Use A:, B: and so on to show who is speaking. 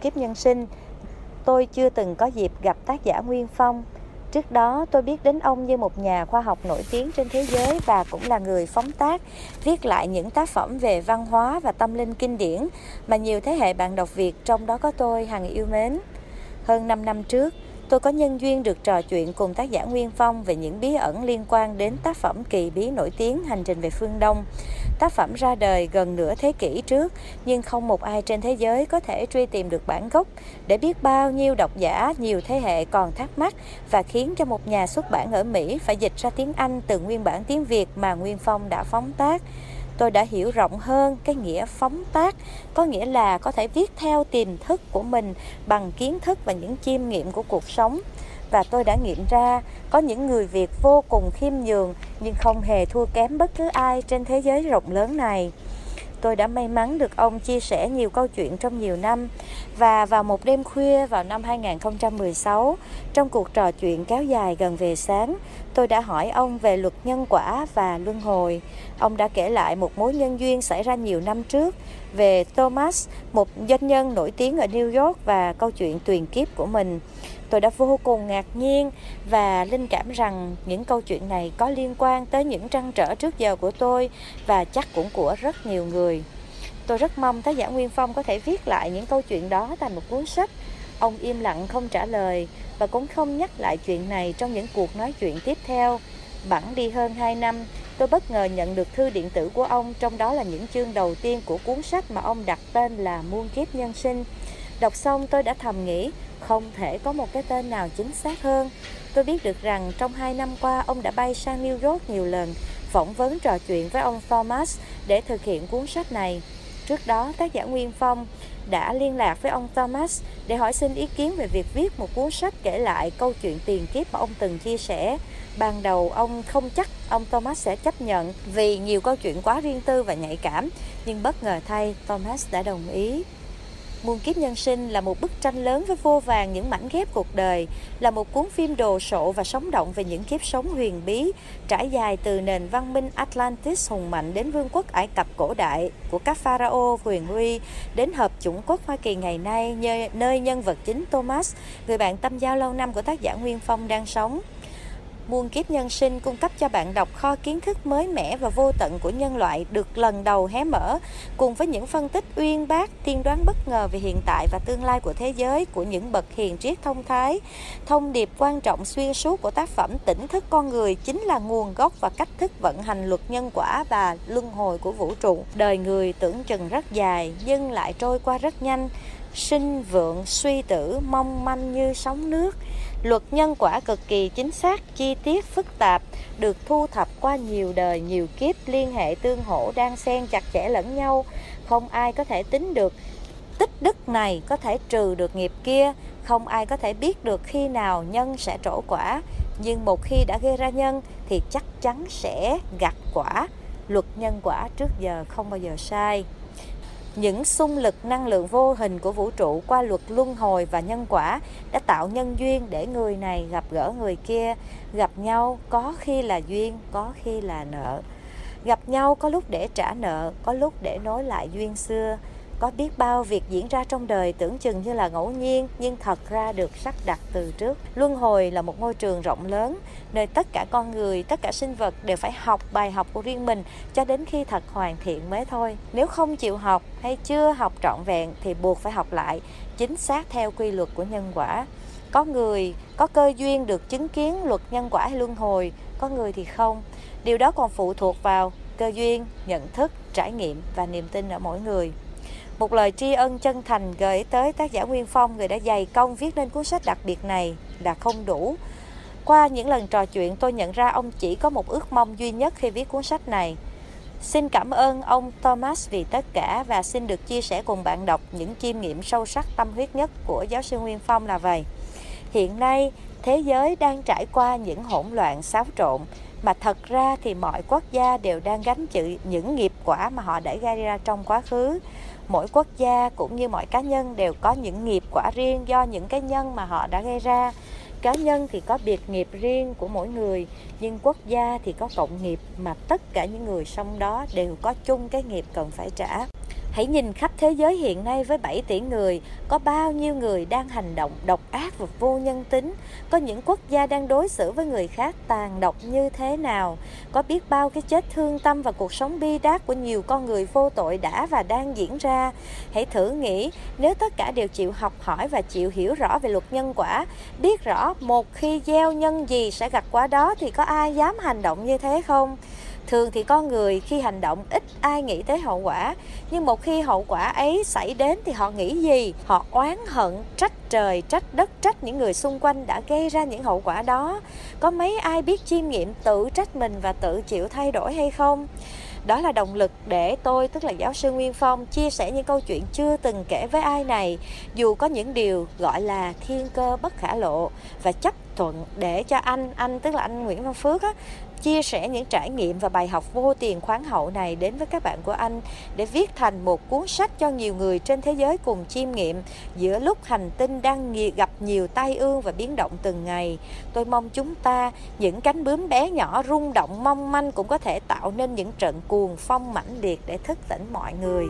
A: kiếp nhân sinh, tôi chưa từng có dịp gặp tác giả Nguyên Phong. Trước đó tôi biết đến ông như một nhà khoa học nổi tiếng trên thế giới và cũng là người phóng tác, viết lại những tác phẩm về văn hóa và tâm linh kinh điển mà nhiều thế hệ bạn đọc Việt trong đó có tôi hằng yêu mến. Hơn 5 năm trước, tôi có nhân duyên được trò chuyện cùng tác giả Nguyên Phong về những bí ẩn liên quan đến tác phẩm kỳ bí nổi tiếng Hành trình về phương Đông. Tác phẩm ra đời gần nửa thế kỷ trước, nhưng không một ai trên thế giới có thể truy tìm được bản gốc. Để biết bao nhiêu độc giả nhiều thế hệ còn thắc mắc và khiến cho một nhà xuất bản ở Mỹ phải dịch ra tiếng Anh từ nguyên bản tiếng Việt mà Nguyên Phong đã phóng tác. Tôi đã hiểu rộng hơn cái nghĩa phóng tác có nghĩa là có thể viết theo tiềm thức của mình bằng kiến thức và những chiêm nghiệm của cuộc sống và tôi đã nghiệm ra có những người Việt vô cùng khiêm nhường nhưng không hề thua kém bất cứ ai trên thế giới rộng lớn này. Tôi đã may mắn được ông chia sẻ nhiều câu chuyện trong nhiều năm và vào một đêm khuya vào năm 2016, trong cuộc trò chuyện kéo dài gần về sáng, tôi đã hỏi ông về luật nhân quả và luân hồi. Ông đã kể lại một mối nhân duyên xảy ra nhiều năm trước về Thomas, một doanh nhân nổi tiếng ở New York và câu chuyện tuyền kiếp của mình. Tôi đã vô cùng ngạc nhiên và linh cảm rằng những câu chuyện này có liên quan tới những trăn trở trước giờ của tôi và chắc cũng của rất nhiều người. Tôi rất mong tác giả Nguyên Phong có thể viết lại những câu chuyện đó thành một cuốn sách. Ông im lặng không trả lời và cũng không nhắc lại chuyện này trong những cuộc nói chuyện tiếp theo. Bẵng đi hơn 2 năm, tôi bất ngờ nhận được thư điện tử của ông, trong đó là những chương đầu tiên của cuốn sách mà ông đặt tên là Muôn kiếp nhân sinh. Đọc xong tôi đã thầm nghĩ, không thể có một cái tên nào chính xác hơn. Tôi biết được rằng trong hai năm qua ông đã bay sang New York nhiều lần, phỏng vấn trò chuyện với ông Thomas để thực hiện cuốn sách này. Trước đó, tác giả Nguyên Phong đã liên lạc với ông Thomas để hỏi xin ý kiến về việc viết một cuốn sách kể lại câu chuyện tiền kiếp mà ông từng chia sẻ. Ban đầu ông không chắc ông Thomas sẽ chấp nhận vì nhiều câu chuyện quá riêng tư và nhạy cảm, nhưng bất ngờ thay Thomas đã đồng ý. Muôn kiếp nhân sinh là một bức tranh lớn với vô vàng những mảnh ghép cuộc đời, là một cuốn phim đồ sộ và sống động về những kiếp sống huyền bí, trải dài từ nền văn minh Atlantis hùng mạnh đến vương quốc Ai Cập cổ đại của các pharaoh huyền huy đến hợp chủng quốc Hoa Kỳ ngày nay nơi nhân vật chính Thomas, người bạn tâm giao lâu năm của tác giả Nguyên Phong đang sống muôn kiếp nhân sinh cung cấp cho bạn đọc kho kiến thức mới mẻ và vô tận của nhân loại được lần đầu hé mở, cùng với những phân tích uyên bác, tiên đoán bất ngờ về hiện tại và tương lai của thế giới của những bậc hiền triết thông thái. Thông điệp quan trọng xuyên suốt của tác phẩm tỉnh thức con người chính là nguồn gốc và cách thức vận hành luật nhân quả và luân hồi của vũ trụ. Đời người tưởng chừng rất dài nhưng lại trôi qua rất nhanh sinh vượng suy tử mong manh như sóng nước Luật nhân quả cực kỳ chính xác, chi tiết, phức tạp, được thu thập qua nhiều đời, nhiều kiếp, liên hệ tương hỗ, đang xen chặt chẽ lẫn nhau. Không ai có thể tính được tích đức này có thể trừ được nghiệp kia, không ai có thể biết được khi nào nhân sẽ trổ quả. Nhưng một khi đã gây ra nhân thì chắc chắn sẽ gặt quả. Luật nhân quả trước giờ không bao giờ sai những xung lực năng lượng vô hình của vũ trụ qua luật luân hồi và nhân quả đã tạo nhân duyên để người này gặp gỡ người kia, gặp nhau có khi là duyên, có khi là nợ. Gặp nhau có lúc để trả nợ, có lúc để nối lại duyên xưa có biết bao việc diễn ra trong đời tưởng chừng như là ngẫu nhiên nhưng thật ra được sắp đặt từ trước. Luân hồi là một ngôi trường rộng lớn nơi tất cả con người, tất cả sinh vật đều phải học bài học của riêng mình cho đến khi thật hoàn thiện mới thôi. Nếu không chịu học hay chưa học trọn vẹn thì buộc phải học lại chính xác theo quy luật của nhân quả. Có người có cơ duyên được chứng kiến luật nhân quả hay luân hồi, có người thì không. Điều đó còn phụ thuộc vào cơ duyên, nhận thức, trải nghiệm và niềm tin ở mỗi người. Một lời tri ân chân thành gửi tới tác giả Nguyên Phong người đã dày công viết nên cuốn sách đặc biệt này là không đủ. Qua những lần trò chuyện tôi nhận ra ông chỉ có một ước mong duy nhất khi viết cuốn sách này. Xin cảm ơn ông Thomas vì tất cả và xin được chia sẻ cùng bạn đọc những chiêm nghiệm sâu sắc tâm huyết nhất của giáo sư Nguyên Phong là vậy. Hiện nay, thế giới đang trải qua những hỗn loạn xáo trộn, mà thật ra thì mọi quốc gia đều đang gánh chịu những nghiệp quả mà họ đã gây ra trong quá khứ. Mỗi quốc gia cũng như mọi cá nhân đều có những nghiệp quả riêng do những cái nhân mà họ đã gây ra. Cá nhân thì có biệt nghiệp riêng của mỗi người, nhưng quốc gia thì có cộng nghiệp mà tất cả những người sống đó đều có chung cái nghiệp cần phải trả. Hãy nhìn khắp thế giới hiện nay với 7 tỷ người, có bao nhiêu người đang hành động độc ác và vô nhân tính, có những quốc gia đang đối xử với người khác tàn độc như thế nào, có biết bao cái chết thương tâm và cuộc sống bi đát của nhiều con người vô tội đã và đang diễn ra. Hãy thử nghĩ nếu tất cả đều chịu học hỏi và chịu hiểu rõ về luật nhân quả, biết rõ một khi gieo nhân gì sẽ gặt quả đó thì có ai dám hành động như thế không? Thường thì con người khi hành động ít ai nghĩ tới hậu quả Nhưng một khi hậu quả ấy xảy đến thì họ nghĩ gì? Họ oán hận, trách trời, trách đất, trách những người xung quanh đã gây ra những hậu quả đó Có mấy ai biết chiêm nghiệm tự trách mình và tự chịu thay đổi hay không? đó là động lực để tôi tức là giáo sư Nguyên Phong chia sẻ những câu chuyện chưa từng kể với ai này dù có những điều gọi là thiên cơ bất khả lộ và chấp thuận để cho anh anh tức là anh Nguyễn Văn Phước á, chia sẻ những trải nghiệm và bài học vô tiền khoáng hậu này đến với các bạn của anh để viết thành một cuốn sách cho nhiều người trên thế giới cùng chiêm nghiệm giữa lúc hành tinh đang gặp nhiều tai ương và biến động từng ngày. Tôi mong chúng ta, những cánh bướm bé nhỏ rung động mong manh cũng có thể tạo nên những trận cuồng phong mãnh liệt để thức tỉnh mọi người.